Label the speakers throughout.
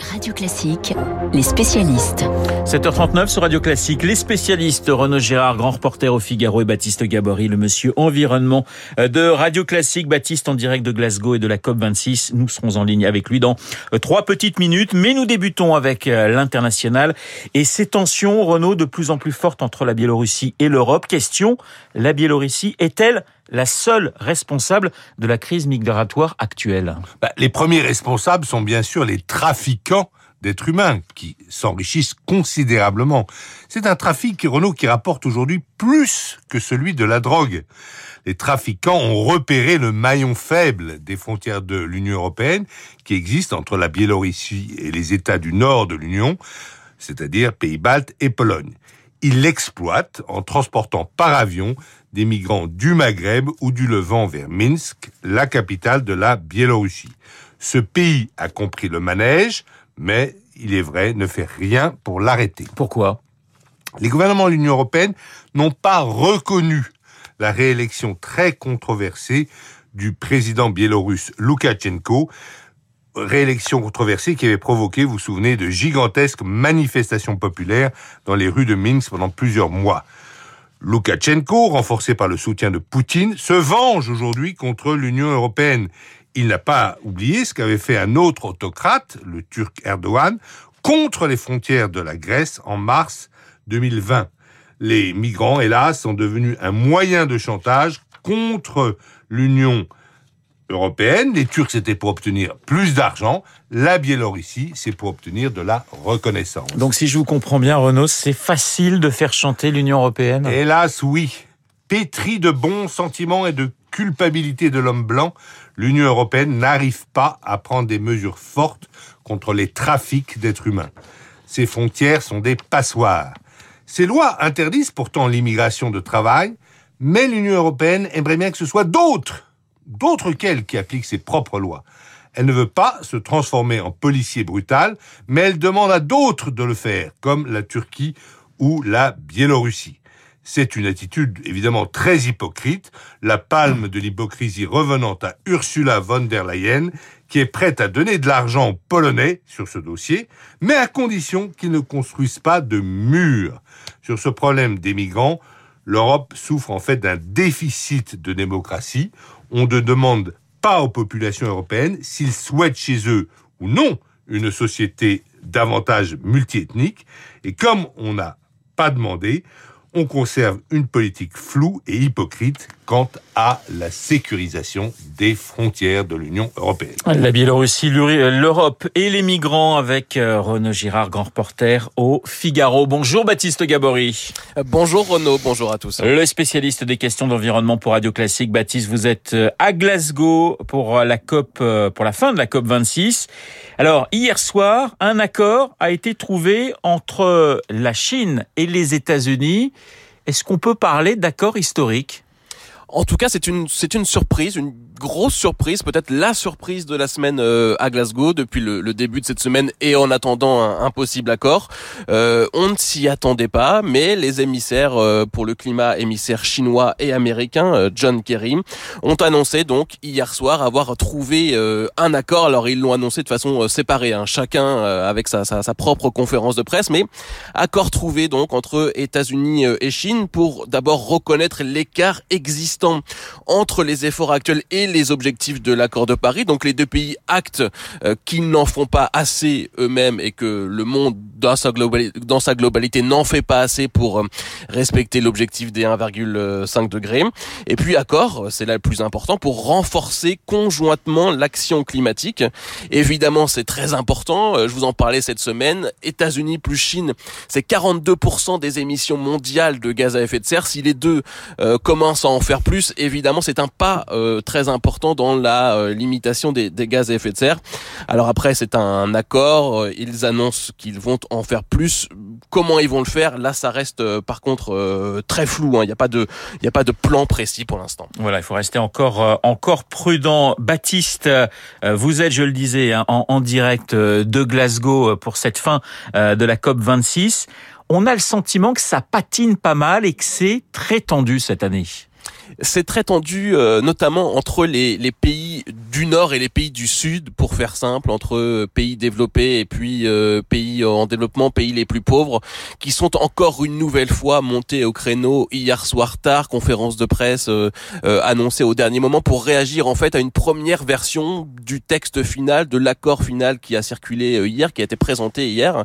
Speaker 1: Radio Classique, les spécialistes.
Speaker 2: 7h39 sur Radio Classique, les spécialistes Renaud Gérard, grand reporter au Figaro et Baptiste Gabory, le monsieur environnement de Radio Classique. Baptiste en direct de Glasgow et de la COP26. Nous serons en ligne avec lui dans euh, trois petites minutes, mais nous débutons avec euh, l'international et ces tensions, Renaud, de plus en plus fortes entre la Biélorussie et l'Europe. Question, la Biélorussie est-elle la seule responsable de la crise migratoire actuelle
Speaker 3: bah, Les premiers responsables sont bien sûr les trafiquants d'êtres humains qui s'enrichissent considérablement. C'est un trafic, Renault, qui rapporte aujourd'hui plus que celui de la drogue. Les trafiquants ont repéré le maillon faible des frontières de l'Union européenne qui existe entre la Biélorussie et les États du nord de l'Union, c'est-à-dire Pays-Baltes et Pologne. Ils l'exploitent en transportant par avion des migrants du Maghreb ou du Levant vers Minsk, la capitale de la Biélorussie. Ce pays a compris le manège, mais il est vrai, ne fait rien pour l'arrêter.
Speaker 2: Pourquoi?
Speaker 3: Les gouvernements de l'Union européenne n'ont pas reconnu la réélection très controversée du président biélorusse Loukachenko, réélection controversée qui avait provoqué, vous vous souvenez, de gigantesques manifestations populaires dans les rues de Minsk pendant plusieurs mois. Loukachenko, renforcé par le soutien de Poutine, se venge aujourd'hui contre l'Union européenne. Il n'a pas oublié ce qu'avait fait un autre autocrate, le Turc Erdogan, contre les frontières de la Grèce en mars 2020. Les migrants, hélas, sont devenus un moyen de chantage contre l'Union européenne. Les Turcs, c'était pour obtenir plus d'argent. La Biélorussie, c'est pour obtenir de la reconnaissance.
Speaker 2: Donc, si je vous comprends bien, Renaud, c'est facile de faire chanter l'Union européenne?
Speaker 3: Hélas, oui. Pétri de bons sentiments et de culpabilité de l'homme blanc, l'Union européenne n'arrive pas à prendre des mesures fortes contre les trafics d'êtres humains. Ses frontières sont des passoires. Ces lois interdisent pourtant l'immigration de travail, mais l'Union européenne aimerait bien que ce soit d'autres d'autres qu'elle qui appliquent ses propres lois. Elle ne veut pas se transformer en policier brutal, mais elle demande à d'autres de le faire, comme la Turquie ou la Biélorussie. C'est une attitude évidemment très hypocrite, la palme de l'hypocrisie revenant à Ursula von der Leyen, qui est prête à donner de l'argent aux Polonais sur ce dossier, mais à condition qu'ils ne construisent pas de murs. Sur ce problème des migrants, l'Europe souffre en fait d'un déficit de démocratie on ne demande pas aux populations européennes s'ils souhaitent chez eux ou non une société davantage multiethnique. Et comme on n'a pas demandé, on conserve une politique floue et hypocrite quant à la sécurisation des frontières de l'Union européenne.
Speaker 2: La Biélorussie, l'Europe et les migrants avec euh, Renaud Girard, grand reporter au Figaro. Bonjour Baptiste Gabory.
Speaker 4: Euh, bonjour Renaud, bonjour à tous.
Speaker 2: Le spécialiste des questions d'environnement pour Radio Classique. Baptiste, vous êtes euh, à Glasgow pour la COP, pour la fin de la COP 26. Alors, hier soir, un accord a été trouvé entre la Chine et les États-Unis. Est-ce qu'on peut parler d'accord historique
Speaker 4: en tout cas, c'est une c'est une surprise, une grosse surprise, peut-être la surprise de la semaine euh, à Glasgow depuis le, le, début de cette semaine et en attendant un, possible accord. Euh, on ne s'y attendait pas, mais les émissaires euh, pour le climat, émissaires chinois et américains, John Kerry, ont annoncé donc hier soir avoir trouvé un accord. Alors ils l'ont annoncé de façon séparée, hein, chacun avec sa, sa, sa, propre conférence de presse, mais accord trouvé donc entre États-Unis et Chine pour d'abord reconnaître l'écart existant entre les efforts actuels et les objectifs de l'accord de Paris. Donc les deux pays actent euh, qu'ils n'en font pas assez eux-mêmes et que le monde dans sa globalité, dans sa globalité n'en fait pas assez pour euh, respecter l'objectif des 1,5 degrés. Et puis accord, c'est là le plus important, pour renforcer conjointement l'action climatique. Évidemment, c'est très important. Euh, je vous en parlais cette semaine. États-Unis plus Chine, c'est 42% des émissions mondiales de gaz à effet de serre. Si les deux commencent à en faire plus, évidemment, c'est un pas très important dans la euh, limitation des, gaz à effet de serre. Alors après, c'est un accord. Euh, ils annoncent qu'ils vont en faire plus. Comment ils vont le faire? Là, ça reste euh, par contre très flou. Hein. Il n'y a pas de, il a pas de plan précis pour l'instant.
Speaker 2: Voilà, il faut rester encore, encore prudent. Baptiste, vous êtes, je le disais, hein, en, en direct de Glasgow pour cette fin de la COP 26 on a le sentiment que ça patine pas mal et que c'est très tendu cette année.
Speaker 4: C'est très tendu, euh, notamment entre les, les, pays du Nord et les pays du Sud, pour faire simple, entre pays développés et puis euh, pays en développement, pays les plus pauvres, qui sont encore une nouvelle fois montés au créneau hier soir tard, conférence de presse euh, annoncée au dernier moment pour réagir en fait à une première version du texte final, de l'accord final qui a circulé hier, qui a été présenté hier.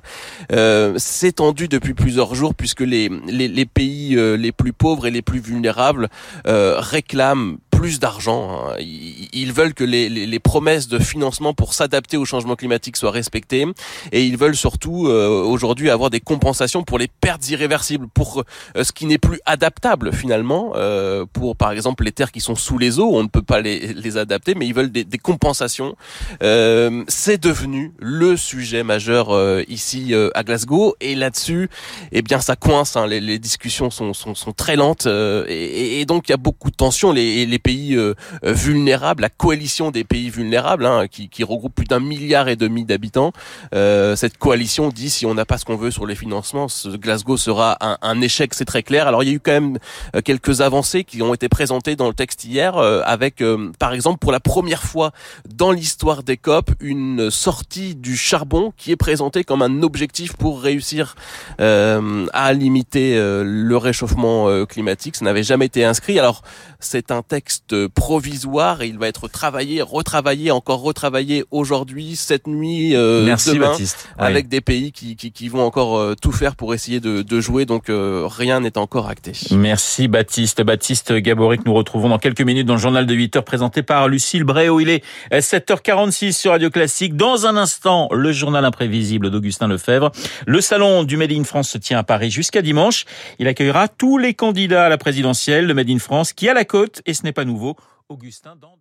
Speaker 4: c'est tendu depuis plusieurs jours puisque les, les, les pays les plus pauvres et les plus vulnérables euh, réclament plus d'argent. Hein. Ils veulent que les, les, les, promesses de financement pour s'adapter au changement climatique soient respectées et ils veulent surtout euh, aujourd'hui avoir des compensations pour les pertes irréversibles, pour euh, ce qui n'est plus adaptable finalement, euh, pour par exemple les terres qui sont sous les eaux, on ne peut pas les, les adapter, mais ils veulent des, des compensations. C'est devenu le sujet majeur ici à Glasgow et là-dessus, eh bien ça coince. Hein. Les, les, discussions sont, sont, sont très lentes et, et, donc il y a beaucoup de tensions. Les, les pays euh, euh, vulnérables, la coalition des pays vulnérables, hein, qui, qui, regroupe plus d'un milliard et demi d'habitants. Euh, cette coalition dit si on n'a pas ce qu'on veut sur les financements, ce Glasgow sera un, un échec, c'est très clair. Alors il y a eu quand même quelques avancées qui ont été présentées dans le texte hier, avec par exemple pour la première fois dans l'histoire des COP une sortie du charbon qui est présentée comme un objectif pour réussir à limiter le réchauffement climatique. Ça n'avait jamais été inscrit. Alors c'est un texte provisoire et il va être travaillé, retravaillé, encore retravaillé aujourd'hui, cette nuit, euh,
Speaker 2: Merci,
Speaker 4: demain,
Speaker 2: Baptiste.
Speaker 4: avec des pays qui, qui, qui, vont encore euh, tout faire pour essayer de, de jouer. Donc euh, rien n'est encore acté.
Speaker 2: Merci Baptiste. Baptiste Gaborik, nous retrouvons dans quelques minutes dans le journal de 8 heures présenté par Lucille Bréau. Il est 7h46 sur Radio Classique. Dans un instant, le journal imprévisible d'Augustin Lefebvre. Le salon du Made in France se tient à Paris jusqu'à dimanche. Il accueillera tous les candidats à la présidentielle de Made in France qui a la côte et ce n'est pas nouveau. Augustin dans